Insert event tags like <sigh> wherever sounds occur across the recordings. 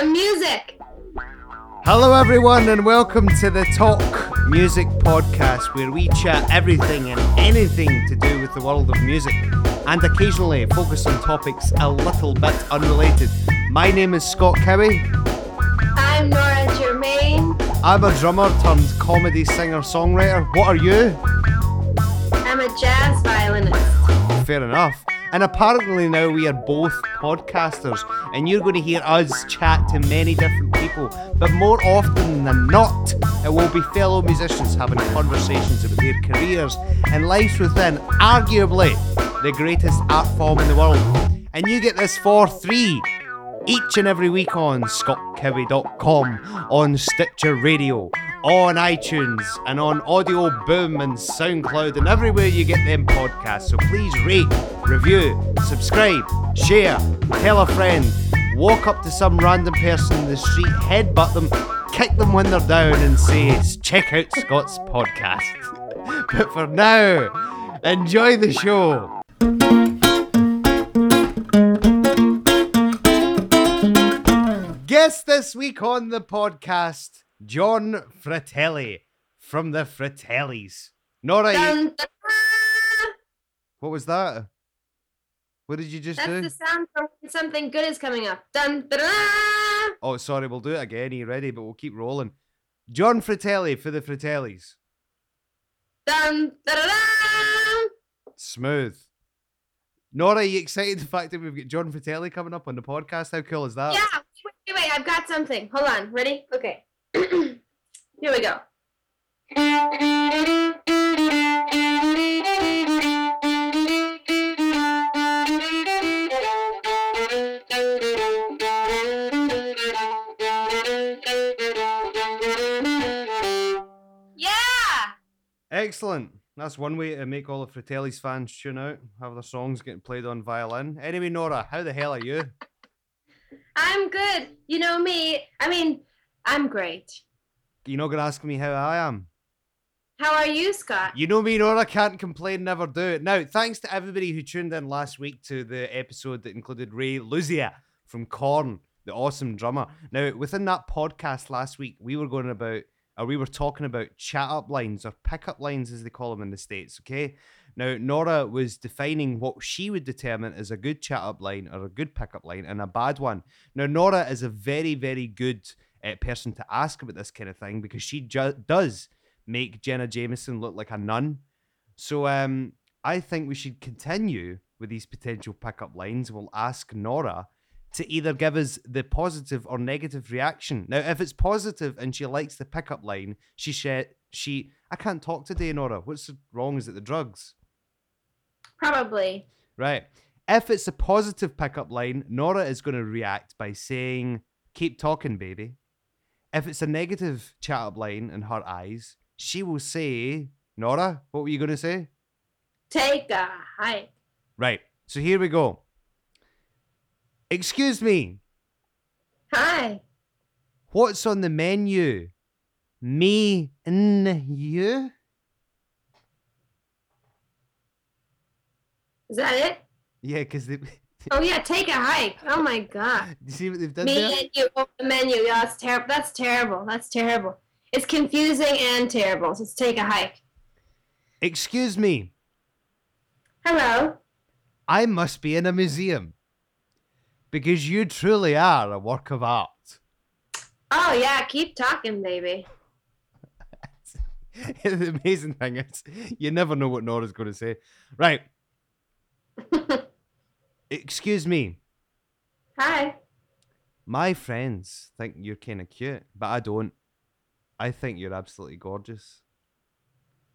the music. Hello, everyone, and welcome to the Talk Music Podcast, where we chat everything and anything to do with the world of music and occasionally focus on topics a little bit unrelated. My name is Scott Cowie. I'm Nora Germain. I'm a drummer turned comedy singer songwriter. What are you? I'm a jazz violinist. Fair enough. And apparently now we are both podcasters, and you're going to hear us chat to many different people. But more often than not, it will be fellow musicians having conversations about their careers and lives within arguably the greatest art form in the world. And you get this for free each and every week on scottcowie.com, on Stitcher Radio, on iTunes, and on Audio Boom and SoundCloud, and everywhere you get them podcasts. So please rate, review, subscribe, share, tell a friend, walk up to some random person in the street, headbutt them, kick them when they're down, and say, check out Scott's podcast. <laughs> but for now, enjoy the show. Guest this week on the podcast, John Fratelli from the Fratellis. Nora, you- what was that? What did you just That's do? the sound for when something good is coming up. Dun. Oh, sorry, we'll do it again. Are you ready? But we'll keep rolling. John Fratelli for the Fratellis. Dun. Smooth. Nora, are you excited the fact that we've got John Fratelli coming up on the podcast? How cool is that? Yeah, wait, wait, wait, I've got something. Hold on, ready? Okay. Here we go. Yeah! Excellent. That's one way to make all the Fratellis fans tune out, have their songs getting played on violin. Anyway, Nora, how the hell are you? I'm good. You know me. I mean, I'm great. You're not going to ask me how I am. How are you, Scott? You know me, Nora, can't complain, never do it. Now, thanks to everybody who tuned in last week to the episode that included Ray Luzier from Korn, the awesome drummer. Now, within that podcast last week, we were going about, or we were talking about chat up lines or pickup lines as they call them in the States, okay? Now, Nora was defining what she would determine as a good chat up line or a good pickup line and a bad one. Now, Nora is a very, very good uh, person to ask about this kind of thing because she ju- does make Jenna Jameson look like a nun. So um, I think we should continue with these potential pickup lines. We'll ask Nora to either give us the positive or negative reaction. Now, if it's positive and she likes the pickup line, she said she I can't talk today, Nora. What's wrong? Is it the drugs? Probably. Right. If it's a positive pickup line, Nora is going to react by saying, Keep talking, baby. If it's a negative chat up line in her eyes, she will say, Nora, what were you going to say? Take a hike. Right. So here we go. Excuse me, Hi. what's on the menu? Me and you? Is that it? Yeah, because they. Oh yeah, take a hike. Oh my god. you see what they've done Me there? and you open oh, the menu. Yeah, that's terrible. That's terrible. That's terrible. It's confusing and terrible. So let's take a hike. Excuse me, Hello. I must be in a museum. Because you truly are a work of art. Oh yeah, keep talking, baby. <laughs> the amazing thing is, you never know what Nora's going to say. Right. <laughs> Excuse me. Hi. My friends think you're kind of cute, but I don't. I think you're absolutely gorgeous.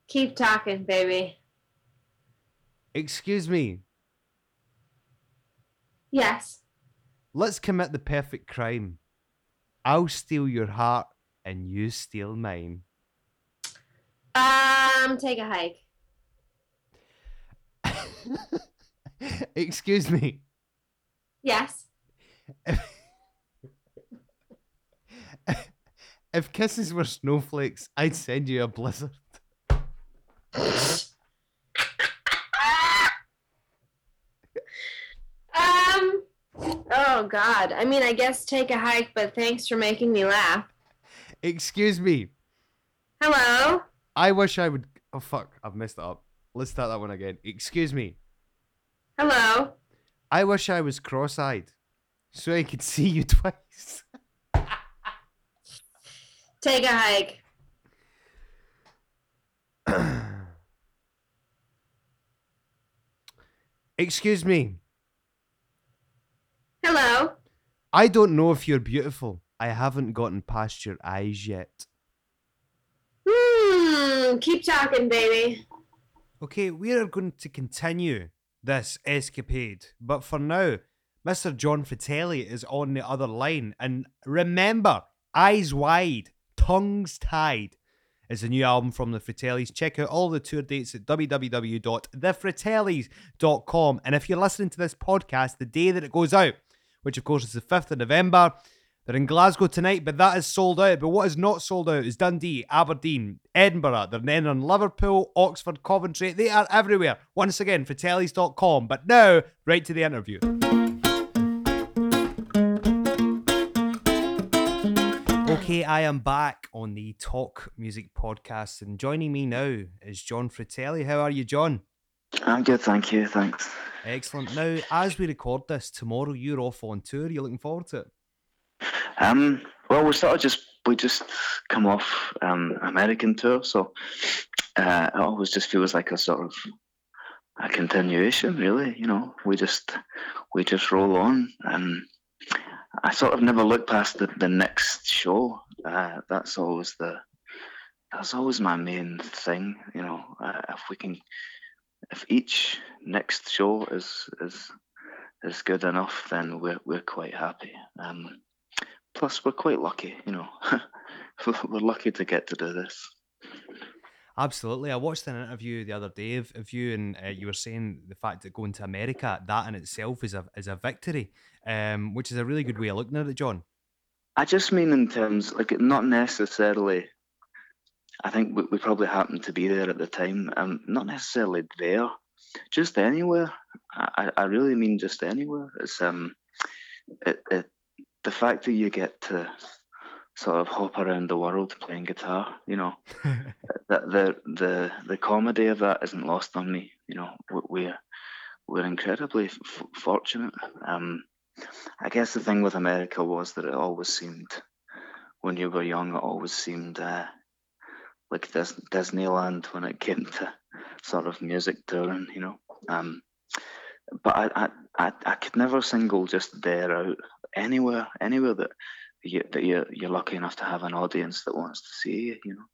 Keep talking, baby. Excuse me. Yes. Let's commit the perfect crime. I'll steal your heart and you steal mine. Um, take a hike. <laughs> <laughs> Excuse me. Yes. <laughs> If kisses were snowflakes, I'd send you a blizzard. Um. Oh God. I mean, I guess take a hike, but thanks for making me laugh. Excuse me. Hello? I wish I would. Oh fuck! I've messed it up. Let's start that one again. Excuse me. Hello? I wish I was cross-eyed, so I could <laughs> see you twice. Take a hike. <clears throat> Excuse me. Hello? I don't know if you're beautiful. I haven't gotten past your eyes yet. Hmm, keep talking, baby. Okay, we are going to continue this escapade, but for now, Mr. John Fratelli is on the other line. And remember, eyes wide, tongues tied is a new album from the Fratellis. Check out all the tour dates at www.thefratellis.com. And if you're listening to this podcast the day that it goes out, which of course is the 5th of November, they're in Glasgow tonight, but that is sold out. But what is not sold out is Dundee, Aberdeen, Edinburgh. They're then on Liverpool, Oxford, Coventry. They are everywhere. Once again, fratellis.com. But now, right to the interview. Okay, I am back on the Talk Music Podcast, and joining me now is John Fratelli. How are you, John? I'm good, thank you. Thanks. Excellent. Now, as we record this, tomorrow you're off on tour. You're looking forward to it? Um, well, we sort of just we just come off um American tour, so uh, it always just feels like a sort of a continuation, really. You know, we just we just roll on, and I sort of never look past the, the next show. Uh, that's always the that's always my main thing. You know, uh, if we can, if each next show is is is good enough, then we're we're quite happy. Um, plus, we're quite lucky. You know, <laughs> we're lucky to get to do this. Absolutely. I watched an interview the other day of, of you, and uh, you were saying the fact that going to America, that in itself is a is a victory, um, which is a really good way of looking at it, John. I just mean in terms like not necessarily. I think we, we probably happened to be there at the time. Um, not necessarily there, just anywhere. I, I really mean just anywhere. It's um, it, it the fact that you get to sort of hop around the world playing guitar, you know, <laughs> that the the the comedy of that isn't lost on me. You know, we're we're incredibly f- fortunate. Um, I guess the thing with America was that it always seemed, when you were young, it always seemed uh, like Dis- Disneyland when it came to sort of music touring, you know. Um, but I, I, I, I could never single just there out anywhere, anywhere that you, that you're, you're lucky enough to have an audience that wants to see you, you know.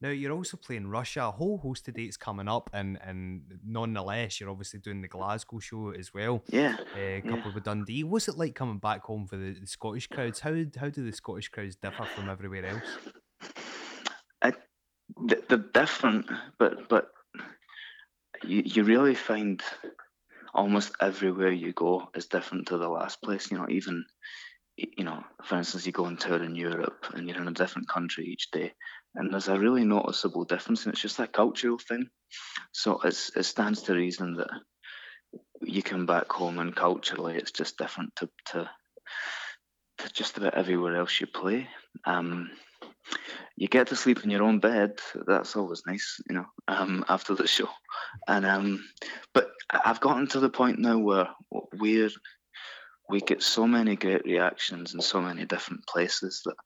Now you're also playing Russia, a whole host of dates coming up, and and nonetheless, you're obviously doing the Glasgow show as well. Yeah, uh, coupled yeah. with Dundee. What's it like coming back home for the, the Scottish crowds? How how do the Scottish crowds differ from everywhere else? I, they're different, but but you you really find almost everywhere you go is different to the last place. You know, even you know, for instance, you go on tour in Europe and you're in a different country each day, and there's a really noticeable difference, and it's just a cultural thing. So it's it stands to reason that you come back home and culturally it's just different to to, to just about everywhere else you play. Um, you get to sleep in your own bed. That's always nice, you know, um, after the show. And um, but I've gotten to the point now where we're we get so many great reactions in so many different places that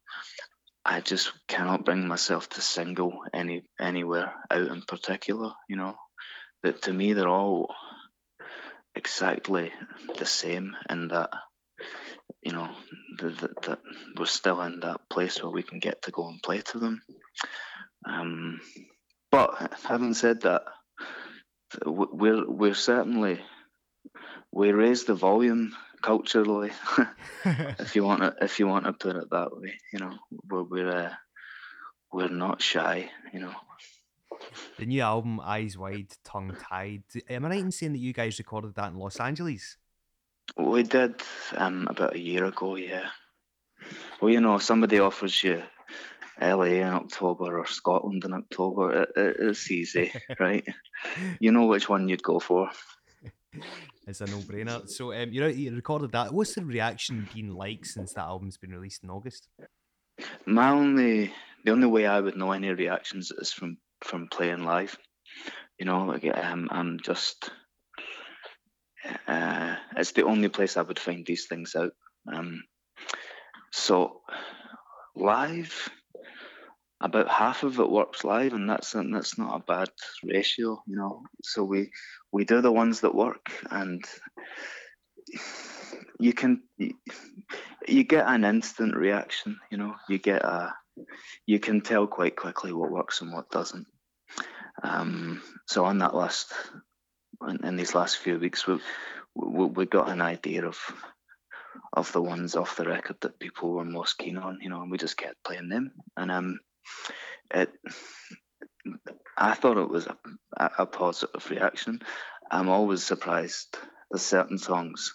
I just cannot bring myself to single any anywhere out in particular. You know, that to me they're all exactly the same in that you know that, we're still in that place where we can get to go and play to them. Um, but having said that, we're we're certainly we raise the volume culturally, <laughs> if you want to if you want to put it that way. You know, we're we're uh, we're not shy. You know. The new album, Eyes Wide, Tongue Tied. Am I right in saying that you guys recorded that in Los Angeles? We did um, about a year ago, yeah. Well, you know, somebody offers you LA in October or Scotland in October, it, it, it's easy, <laughs> right? You know which one you'd go for. It's a no-brainer. So um, you know, you recorded that. What's the reaction been like since that album's been released in August? My only, the only way I would know any reactions is from from playing live. You know, like um, I'm just, uh, it's the only place I would find these things out. Um, so live, about half of it works live, and that's that's not a bad ratio, you know. So we we do the ones that work, and you can you get an instant reaction, you know. You get a you can tell quite quickly what works and what doesn't. Um, so on that last in, in, these last few weeks, we, we we got an idea of of the ones off the record that people were most keen on, you know, and we just kept playing them. And um, it, I thought it was a, a positive reaction. I'm always surprised. There's certain songs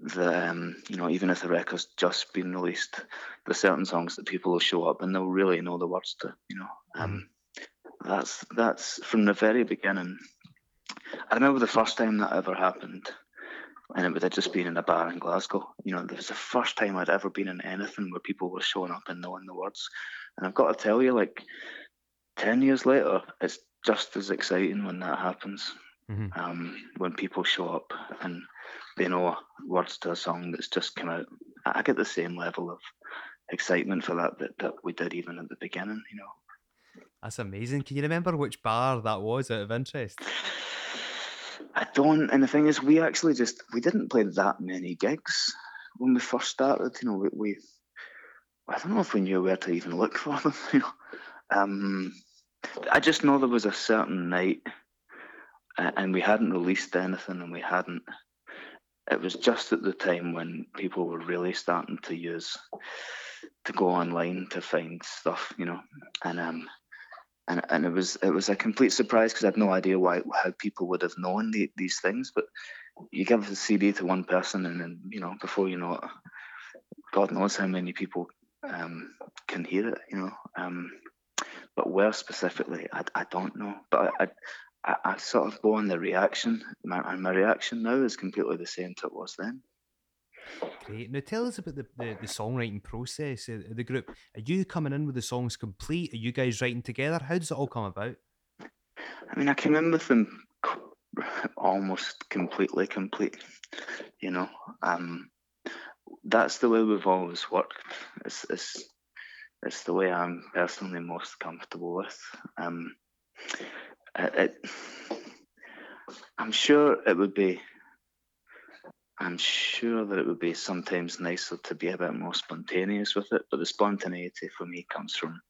that, um, you know, even if the record's just been released, there's certain songs that people will show up and they'll really know the words to, you know. Um, that's that's from the very beginning. I remember the first time that ever happened and it would have just been in a bar in Glasgow. You know, it was the first time I'd ever been in anything where people were showing up and knowing the words. And I've got to tell you, like, 10 years later, it's just as exciting when that happens. Mm-hmm. Um, when people show up and they know words to a song that's just come out. I get the same level of excitement for that, that that we did even at the beginning, you know. That's amazing. Can you remember which bar that was out of interest? I don't. And the thing is, we actually just we didn't play that many gigs when we first started. You know, we, we I don't know if we knew where to even look for them. <laughs> You know, um, I just know there was a certain night, and we hadn't released anything, and we hadn't. It was just at the time when people were really starting to use to go online to find stuff, you know, and um, and and it was it was a complete surprise because I had no idea why how people would have known the, these things. But you give a CD to one person, and then you know before you know it, God knows how many people um, can hear it. You know, um, but where specifically, I, I don't know. But I, I, I sort of go on the reaction, my, and my reaction now is completely the same to it was then. Great. Now tell us about the, the, the, songwriting process of the group. Are you coming in with the songs complete? Are you guys writing together? How does it all come about? I mean, I came in with them almost completely complete. You know, um, that's the way we've always worked. It's, it's, it's the way I'm personally most comfortable with. Um, it, it, I'm sure it would be I'm sure that it would be sometimes nicer to be a bit more spontaneous with it, but the spontaneity for me comes from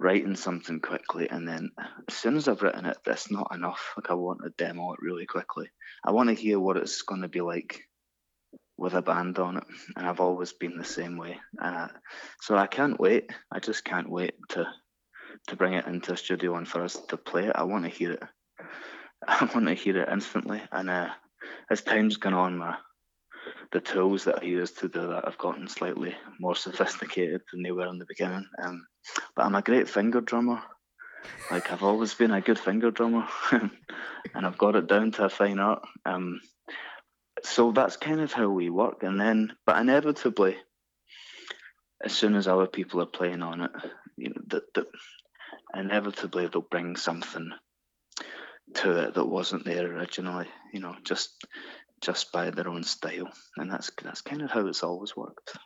writing something quickly and then as soon as I've written it, that's not enough. Like I want to demo it really quickly. I want to hear what it's going to be like with a band on it, and I've always been the same way. Uh, so I can't wait. I just can't wait to to bring it into a studio and for us to play it. I want to hear it. <laughs> I want to hear it instantly, and uh, as time's gone on, my the tools that I use to do that have gotten slightly more <laughs> sophisticated than they were in the beginning. Um, but I'm a great finger drummer. Like I've always been a good finger drummer, <laughs> and I've got it down to a fine art. Um, so that's kind of how we work. And then, but inevitably, as soon as other people are playing on it, you know, that, that inevitably they'll bring something to it that wasn't there originally. You know, just just by their own style, and that's that's kind of how it's always worked.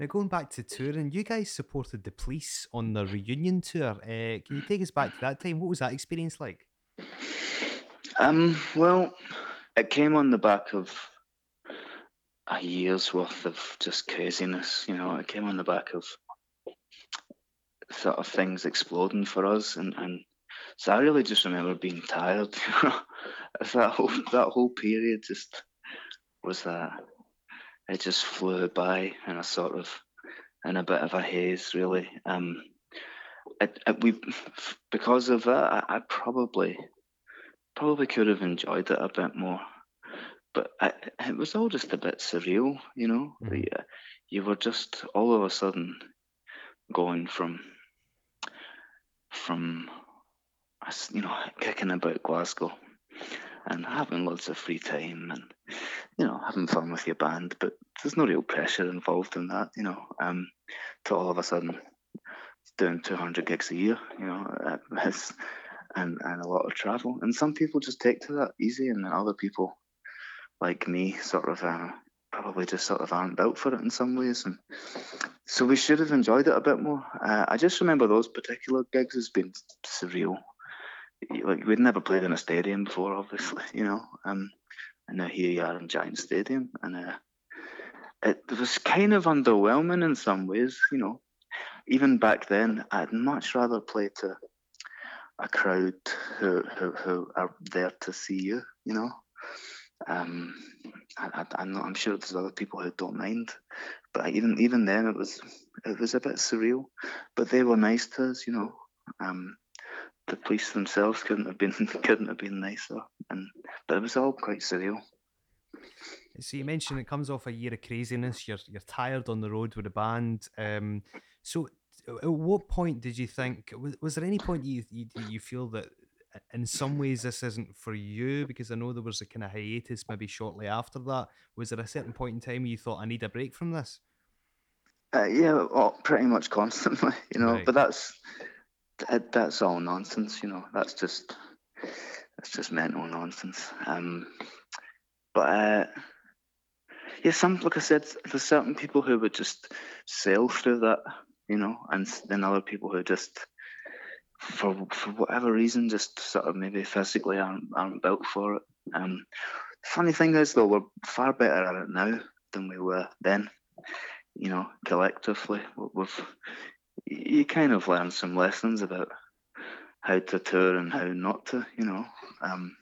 Now, going back to touring, you guys supported the police on the reunion tour. Uh, can you take us back to that time? What was that experience like? Um, well, it came on the back of a year's worth of just craziness. You know, it came on the back of sort of things exploding for us, and and so I really just remember being tired. <laughs> that whole that whole period just was that it just flew by in a sort of in a bit of a haze, really. Um, it, it, we because of that, I, I, probably probably could have enjoyed it a bit more, but I, it was all just a bit surreal, you know. Mm-hmm. The, uh, you were just all of a sudden going from from you know, kicking about Glasgow and having lots of free time and you know having fun with your band. But there's no real pressure involved in that, you know. Um, to all of a sudden doing 200 gigs a year, you know, it's, <laughs> and and a lot of travel. And some people just take to that easy, and then other people, like me, sort of uh, probably just sort of aren't built for it in some ways. And so we should have enjoyed it a bit more. Uh, I just remember those particular gigs as being surreal. Like we'd never played in a stadium before, obviously, <laughs> you know. Um, and now here you are in Giant Stadium, and uh, it was kind of underwhelming in some ways, you know. Even back then, I'd much rather play to a crowd who, who, who are there to see you, you know. Um, I, am I'm sure there's other people who don't mind, but even even then it was it was a bit surreal. But they were nice to us, you know. Um, the police themselves couldn't have been <laughs> couldn't have been nicer, and but it was all quite surreal. So you mentioned it comes off a year of craziness. You're you're tired on the road with the band. Um, so at what point did you think? Was, was there any point you, you you feel that in some ways this isn't for you? Because I know there was a kind of hiatus maybe shortly after that. Was there a certain point in time you thought I need a break from this? Uh, yeah, well, pretty much constantly, <laughs> you know. Right. But that's that's all nonsense, you know. That's just that's just mental nonsense. Um, but uh, yeah, some like I said, there's certain people who would just sail through that, you know, and then other people who just, for for whatever reason, just sort of maybe physically aren't aren't built for it. Um, funny thing is though, we're far better at it now than we were then. You know, collectively, we've you kind of learn some lessons about how to tour and how not to. You know, um,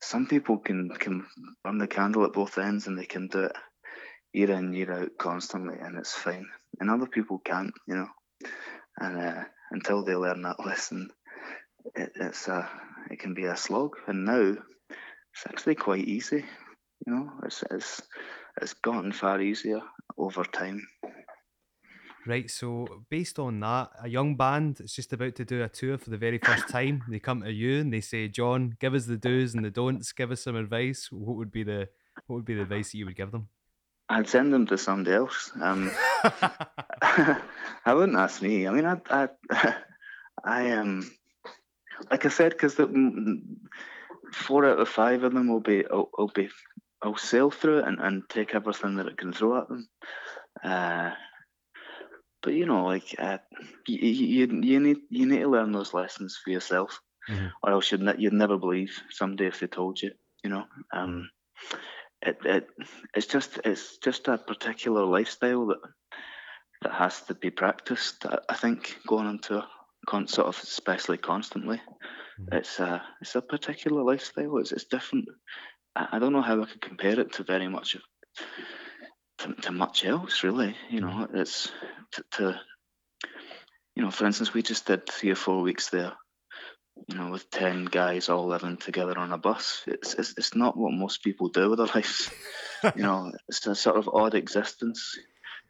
some people can can burn the candle at both ends and they can do it year in year out constantly and it's fine. And other people can't you know. And uh, until they learn that <laughs> lesson it, it's a it can be a slog. And now it's actually quite easy you know. It's it's it's gotten far easier over time Right, so based on that, a young band is just about to do a tour for the very first <coughs> time. They come to you and they say, "John, give us the do's and the don'ts. Give us some advice." What would be the what would be the advice that you would give them? I'd send them to somebody else. Um, <laughs> <laughs> I wouldn't ask me. I mean, <laughs> I, I, I am, um, like I said, because four out of five of them will be, will, will be, I'll sail through it and, and take everything that it can throw at them. Uh, but you know, like uh, you, you, you need you need to learn those lessons for yourself, mm-hmm. or else you'd ne- you'd never believe someday if they told you. You know, um, it, it it's just it's just a particular lifestyle that that has to be practiced. I, think going into a con- sort of especially constantly, mm-hmm. it's a it's a particular lifestyle. It's it's different. I, I don't know how I could compare it to very much of to, to much else really. You know, mm. it's to, to, you know, for instance, we just did three or four weeks there. You know, with ten guys all living together on a bus. It's it's, it's not what most people do with their <laughs> lives. you know, it's a sort of odd existence.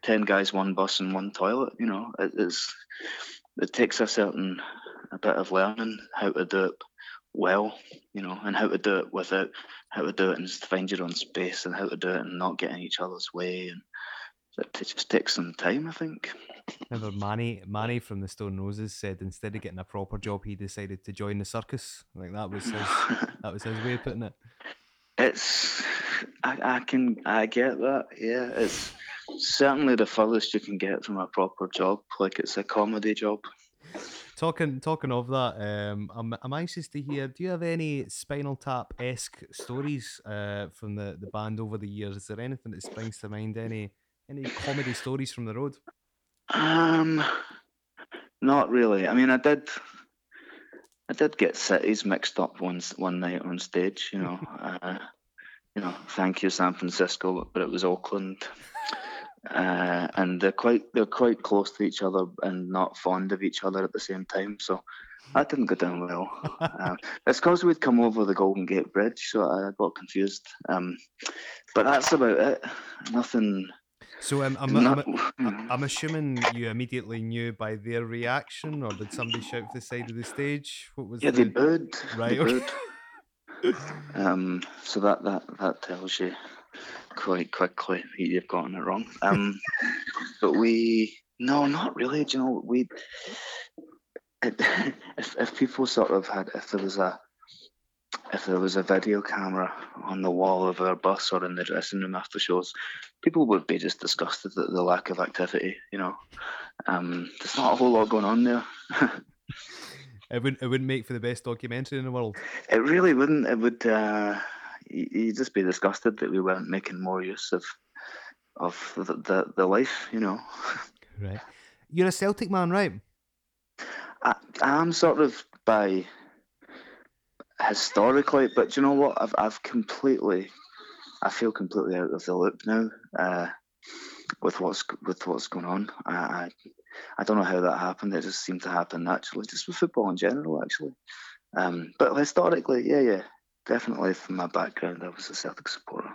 Ten guys, one bus, and one toilet. You know, it is. It takes a certain a bit of learning how to do it well, you know, and how to do it without how to do it and just find your own space and how to do it and not get in each other's way and it just takes some time, I think. Remember, Mani, Mani from the Stone Roses said instead of getting a proper job, he decided to join the circus. Like that was his, <laughs> that was his way of putting it. It's, I, I can, I get that. Yeah, it's certainly the furthest you can get from a proper job. Like it's a comedy job. Talking talking of that, um, I'm I'm anxious to hear. Do you have any Spinal Tap esque stories uh, from the, the band over the years? Is there anything that springs to mind? Any any comedy stories from the road? Um, not really. I mean, I did. I did get cities mixed up once one night on stage. You know, <laughs> uh, you know. Thank you, San Francisco, but it was Oakland uh, and they're quite they're quite close to each other and not fond of each other at the same time. So that didn't go down well. uh, <laughs> it's because we'd come over the Golden Gate Bridge, so I got confused. Um, but that's about it. Nothing. So um, I'm, not, <laughs> I'm, I'm, assuming you immediately knew by their reaction, or did somebody shout from the side of the stage? What was? Yeah, the... they booed. Right. They okay. booed. <laughs> Um, so that that that tells you quite quickly you've gotten it wrong. Um, <laughs> but we no, not really. Do you know we? It, <laughs> if if people sort of had if there was a if there was a video camera on the wall of our bus or in the dressing room after shows, people would be just disgusted at the lack of activity. You know, um, there's not a whole lot going on there. <laughs> it wouldn't. It wouldn't make for the best documentary in the world. It really wouldn't. It would. Uh, you'd just be disgusted that we weren't making more use of of the the, the life. You know. Right. You're a Celtic man, right? I, I'm sort of by historically, but you know what? I've I've completely, I feel completely out of the loop now uh, with what's with what's going on. I, I, I don't know how that happened. It just seemed to happen naturally, just with football in general, actually. Um, but historically, yeah, yeah, definitely from my background, I was a Celtic supporter.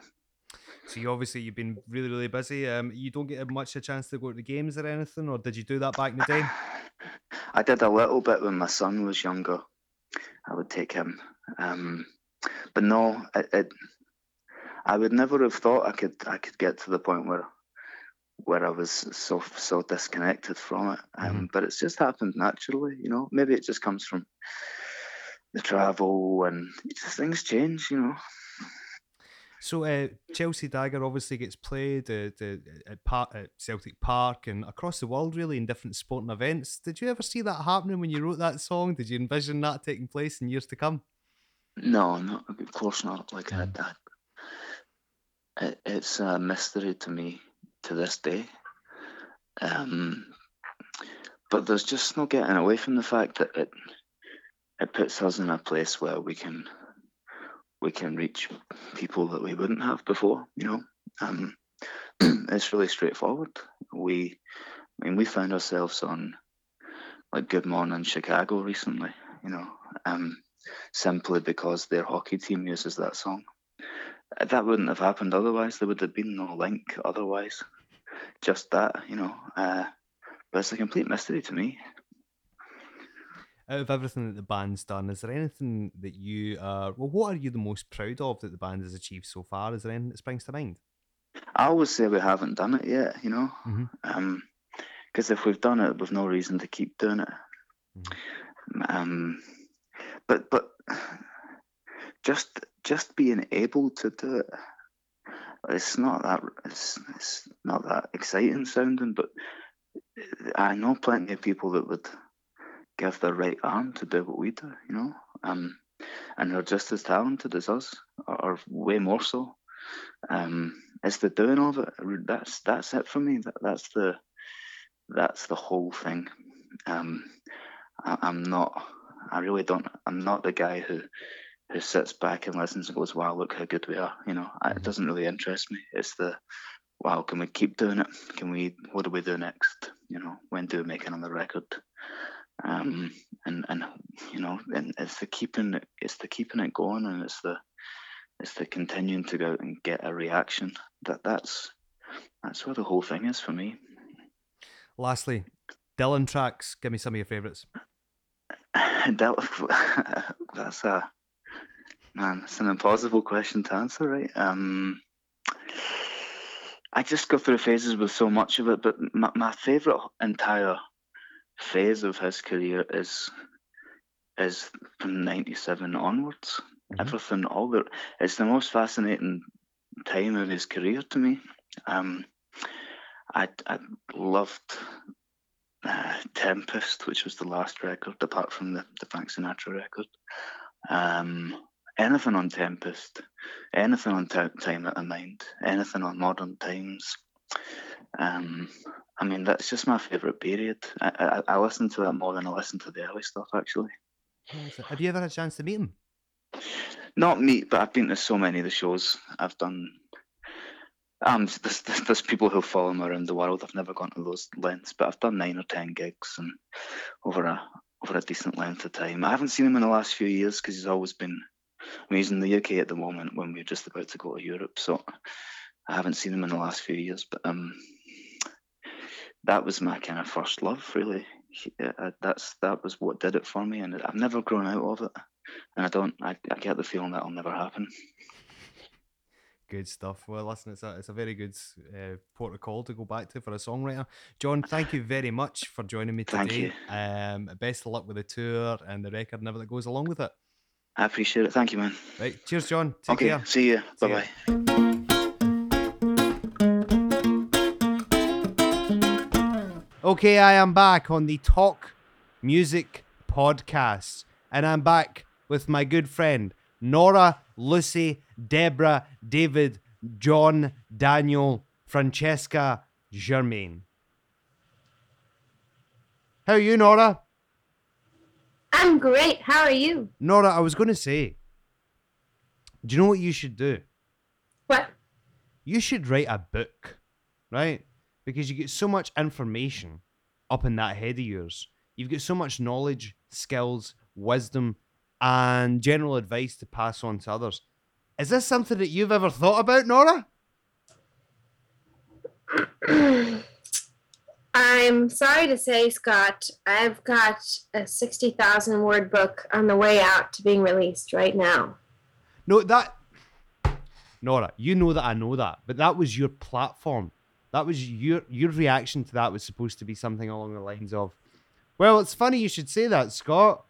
So you obviously you've been really really busy. Um, you don't get much a chance to go to the games or anything, or did you do that back in the day? <sighs> I did a little bit when my son was younger. I would take him, um, but no, it, it, I would never have thought I could I could get to the point where where I was so so disconnected from it. Um, mm-hmm. But it's just happened naturally, you know. Maybe it just comes from the travel and just things change, you know. So uh, Chelsea Dagger obviously gets played at, at, at, Celtic Park and across the world, really, in different sporting events. Did you ever see that happening when you wrote that song? Did you envision that taking place in years to come? No, no, of course not. Like I, I, it, it's a mystery to me to this day. Um, but there's just no getting away from the fact that it it puts us in a place where we can we can reach people that we wouldn't have before. You know, um, <clears throat> it's really straightforward. We, I mean, we found ourselves on like Good Morning Chicago recently. You know, um, simply because their hockey team uses that song. That wouldn't have happened otherwise. There would have been no link otherwise. Just that, you know. Uh, but it's a complete mystery to me out of everything that the band's done, is there anything that you are, well, what are you the most proud of that the band has achieved so far? Is there anything that springs to mind? I always say we haven't done it yet, you know, because mm-hmm. um, if we've done it, we've no reason to keep doing it. Mm-hmm. Um, but but just just being able to do it, it's not that it's, it's not that exciting sounding, but I know plenty of people that would give their right arm to do what we do, you know, um, and they're just as talented as us, or, or way more so. Um, it's the doing of it. That's that's it for me. That, that's the that's the whole thing. Um, I, I'm not. I really don't. I'm not the guy who who sits back and listens and goes, "Wow, look how good we are." You know, it mm-hmm. doesn't really interest me. It's the, "Wow, can we keep doing it? Can we? What do we do next? You know, when do we make another record?" Um, and and you know, and it's the keeping it's the keeping it going, and it's the it's the continuing to go out and get a reaction. That that's that's where the whole thing is for me. Lastly, Dylan tracks. Give me some of your favourites. <laughs> <laughs> that's a man. It's an impossible question to answer, right? Um, I just go through phases with so much of it, but my, my favourite entire phase of his career is is from '97 onwards. Mm-hmm. Everything, all the it's the most fascinating time of his career to me. Um, I I loved uh, Tempest, which was the last record, apart from the, the Frank Sinatra record. Um, anything on Tempest, anything on t- Time Out of Mind, anything on Modern Times. Um, I mean, that's just my favourite period. I, I, I listen to that more than I listen to the early stuff, actually. Have you ever had a chance to meet him? Not meet, but I've been to so many of the shows. I've done. Um, there's, there's people who follow him around the world. I've never gone to those lengths, but I've done nine or ten gigs and over a over a decent length of time. I haven't seen him in the last few years because he's always been. I mean, he's in the UK at the moment when we're just about to go to Europe, so I haven't seen him in the last few years. But um, that was my kind of first love, really. Uh, that's that was what did it for me, and I've never grown out of it. and I don't. I, I get the feeling that'll never happen. Good stuff. Well, listen, it's a it's a very good uh, port of call to go back to for a songwriter. John, thank you very much for joining me <laughs> Thank today. Um, best of luck with the tour and the record and everything that goes along with it. I appreciate it. Thank you, man. Right, cheers, John. Take okay, care. see you. Bye bye. Okay, I am back on the Talk Music podcast, and I'm back with my good friend Nora, Lucy, Deborah, David, John, Daniel, Francesca, Germain. How are you, Nora? I'm great. How are you? Nora, I was going to say, do you know what you should do? What? You should write a book, right? Because you get so much information up in that head of yours. You've got so much knowledge, skills, wisdom, and general advice to pass on to others. Is this something that you've ever thought about, Nora? <clears throat> I'm sorry to say, Scott, I've got a 60,000 word book on the way out to being released right now. No, that. Nora, you know that I know that, but that was your platform. That was your your reaction to that was supposed to be something along the lines of, "Well, it's funny you should say that, Scott.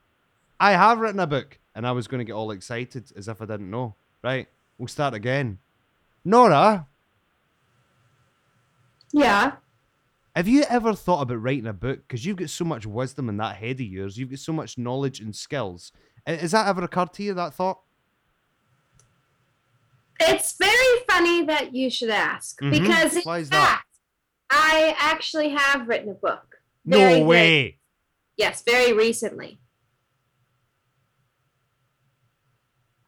I have written a book," and I was going to get all excited as if I didn't know. Right, we'll start again. Nora, Yeah. have you ever thought about writing a book? Because you've got so much wisdom in that head of yours. You've got so much knowledge and skills. Has that ever occurred to you? That thought? It's very funny that you should ask Mhm. because, in Why is that? fact, I actually have written a book. Very, No very- way. yes, very recently.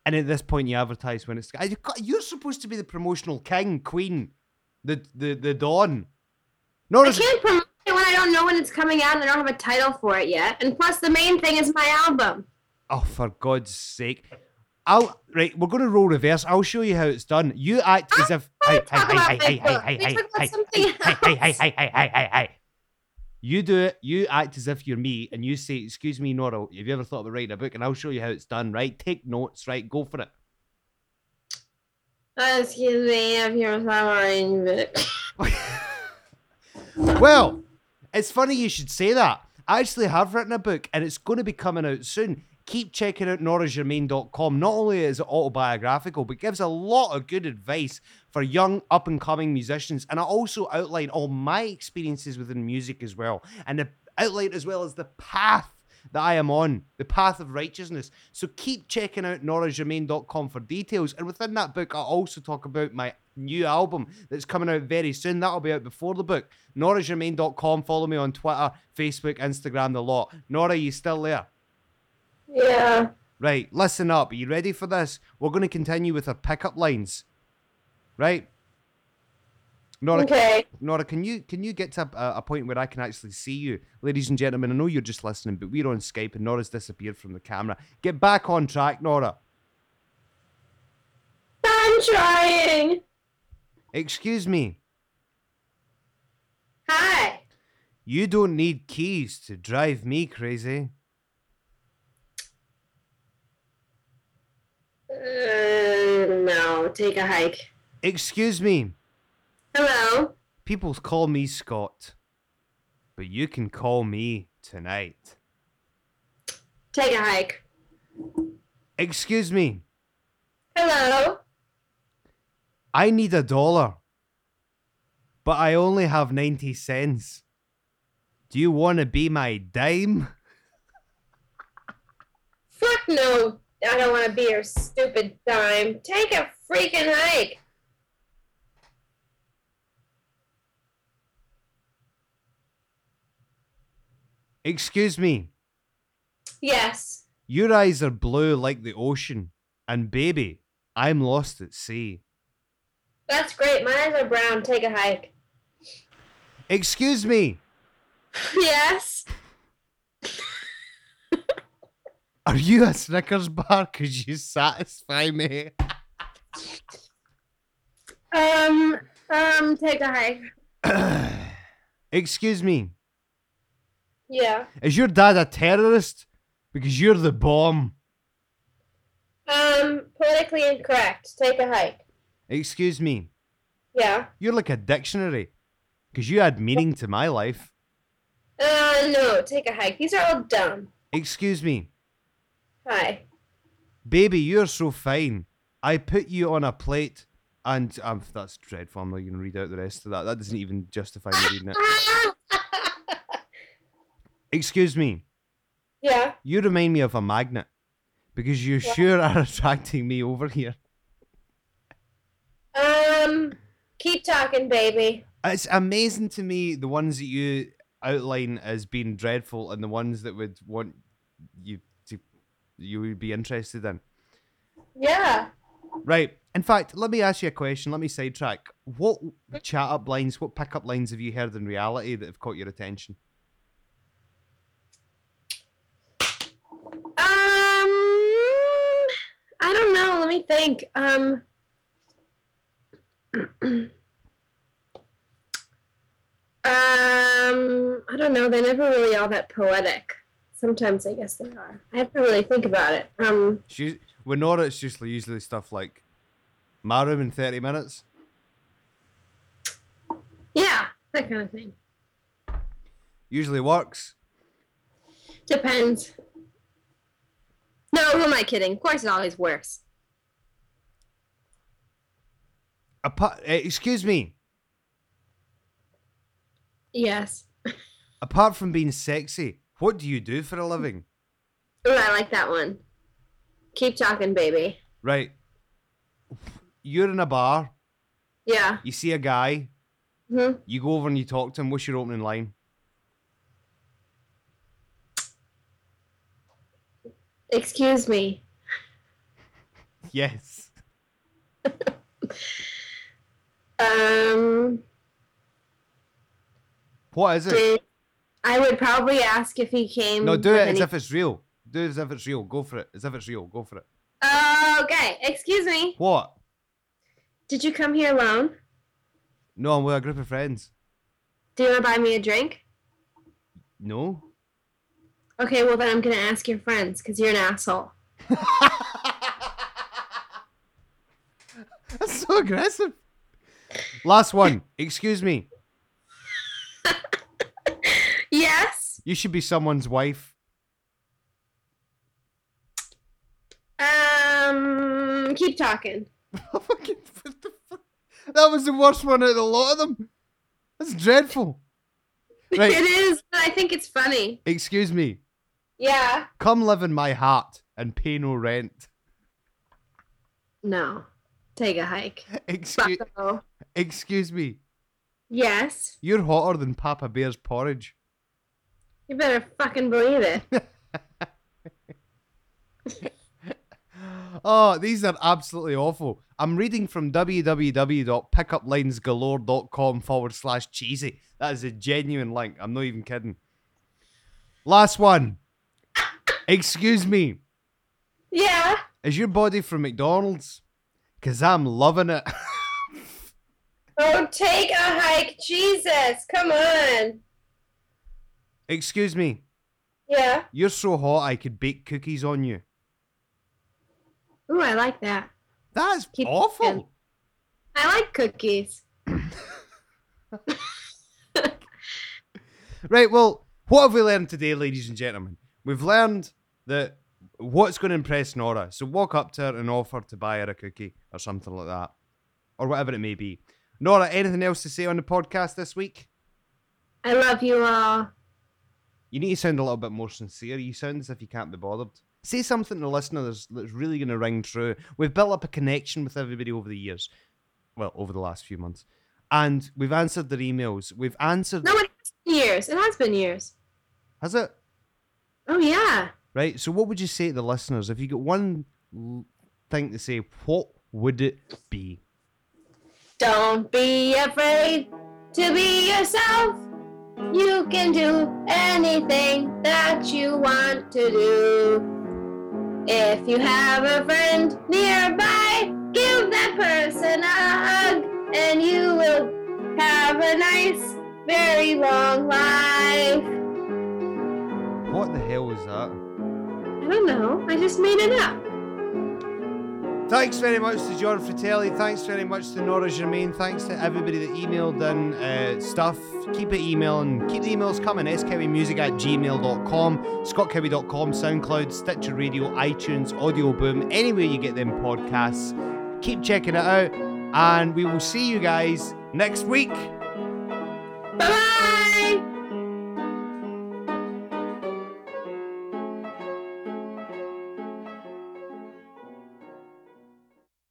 And at this point, you advertise when it's. You're supposed to be the promotional king, queen, the the the dawn. No, I can't promote it when I don't know when it's coming out and I don't have a title for it yet. And plus, the main thing is my album. oh, for God's sake! I'll right. We're going to roll reverse. I'll show you how it's done. You act as if. Hey, hey, hey, hey, hey, hey, hey, hey, hey, hey, hey, hey, hey. You do it. You act as if you're me, and you say, "Excuse me, Nora. Have you ever thought about writing a book?" And I'll show you how it's done. Right? Take notes. Right? Go for it. Excuse me if you're sorry. Well, it's funny you should say that. I actually have written a book and it's going to be coming out soon. Keep checking out noragermain.com. Not only is it autobiographical, but gives a lot of good advice for young up and coming musicians. And I also outline all my experiences within music as well. And the outline as well as the path that I am on, the path of righteousness. So keep checking out noragermain.com for details. And within that book, I also talk about my new album that's coming out very soon. That'll be out before the book. noragermain.com. Follow me on Twitter, Facebook, Instagram, the lot. Nora, you still there? Yeah. Right, listen up. Are you ready for this? We're going to continue with our pickup lines. Right? Nora, Okay. Nora, can you can you get to a, a point where I can actually see you, ladies and gentlemen? I know you're just listening, but we're on Skype and Nora's disappeared from the camera. Get back on track, Nora. I'm trying. Excuse me. Hi. You don't need keys to drive me crazy. Uh, no, take a hike. Excuse me. Hello. People call me Scott, but you can call me tonight. Take a hike. Excuse me. Hello. I need a dollar, but I only have 90 cents. Do you want to be my dime? Fuck no. I don't want to be your stupid dime. Take a freaking hike. Excuse me. Yes. Your eyes are blue like the ocean, and baby, I'm lost at sea. That's great. My eyes are brown. Take a hike. Excuse me. <laughs> Yes. Are you a Snickers bar? <laughs> Could you satisfy me? Um. Um. Take a hike. <clears throat> Excuse me. Yeah. Is your dad a terrorist? Because you're the bomb. Um, politically incorrect. Take a hike. Excuse me. Yeah. You're like a dictionary. Because you add meaning to my life. Uh, no. Take a hike. These are all dumb. Excuse me. Hi. Baby, you're so fine. I put you on a plate and um, that's dreadful. I'm not going to read out the rest of that. That doesn't even justify me reading it. <laughs> Excuse me. yeah. You remind me of a magnet because you Yeah. sure are <laughs> attracting me over here. Um, keep talking, baby. It's amazing to me the ones that you outline as being dreadful and the ones that would want you you would be interested in. Yeah. Right. In fact, let me ask you a question. Let me sidetrack. What chat up lines, what pickup lines have you heard in reality that have caught your attention? Um, I don't know. Let me think. Um, <clears throat> um, I don't know. They're never really all that poetic. Sometimes I guess they are. I have to really think about it. Um, She, with Nora, it's just usually stuff like my room in 30 minutes. yeah, that kind of thing. Usually works. Depends. No, who am I kidding? Of course, it always works. Apart, eh, excuse me. Yes. <laughs> Apart from being sexy, what do you do for a living? Oh, I like that one. Keep talking, baby. Right. You're in a bar. Yeah. You see a guy. hmm You go over and you talk to him. What's your opening line? Excuse me. Yes. <laughs> Um, What is it? I would probably ask if he came. No, do it as any- if it's real. Do it as if it's real. Go for it. As if it's real. Go for it. okay. Excuse me. What? Did you come here alone? No, I'm with a group of friends. Do you want to buy me a drink? No. Okay, well then I'm gonna ask your friends because you're an asshole. <laughs> That's so aggressive. Last one. Excuse me. Yes. You should be someone's wife. Um, keep talking. <laughs> Fucking- what the fuck? that was the worst one out of a lot of them. That's dreadful. <laughs> Right. It is, but I think it's funny. Excuse me. Yeah. Come live in my heart and pay no rent. No. Take a hike. Excuse, excuse me. Yes. You're hotter than Papa Bear's porridge. You better fucking believe it. <laughs> Oh, these are absolutely awful. I'm reading from www.pickuplinesgalore.com forward slash cheesy. That is a genuine link. I'm not even kidding. Last one. Excuse me. Yeah. Is your body from McDonald's? Because I'm loving it. <laughs> Oh, take a hike. Jesus. Come on. Excuse me. Yeah. You're so hot I could bake cookies on you. Ooh, I like that. That's Keep awful. I like cookies. <laughs> Right, well, what have we learned today, ladies and gentlemen? We've learned that what's going to impress Nora. So walk up to her and offer to buy her a cookie or something like that, or whatever it may be. Nora, anything else to say on the podcast this week? I love you all. You need to sound a little bit more sincere. You sound as if you can't be bothered. Say something to the listener that's, that's really going to ring true. We've built up a connection with everybody over the years. Well, over the last few months. And we've answered their emails. We've answered. No, it has been years. It has been years. Has it? Oh, yeah. Right. So, what would you say to the listeners if you got one thing to say? What would it be? Don't be afraid to be yourself. You can do anything that you want to do. If you have a friend nearby, give that person a hug, and you will have a nice, very long life. What the hell was that? I don't know. I just made it up. Thanks very much to John Fratelli. Thanks very much to Nora Germain. Thanks to everybody that emailed in uh, stuff. Keep it emailing. Keep the emails coming. skbmusic at gmail.com, scottkebby.com, SoundCloud, Stitcher Radio, iTunes, Audio Boom, anywhere you get them podcasts. Keep checking it out. And we will see you guys next week. Bye bye.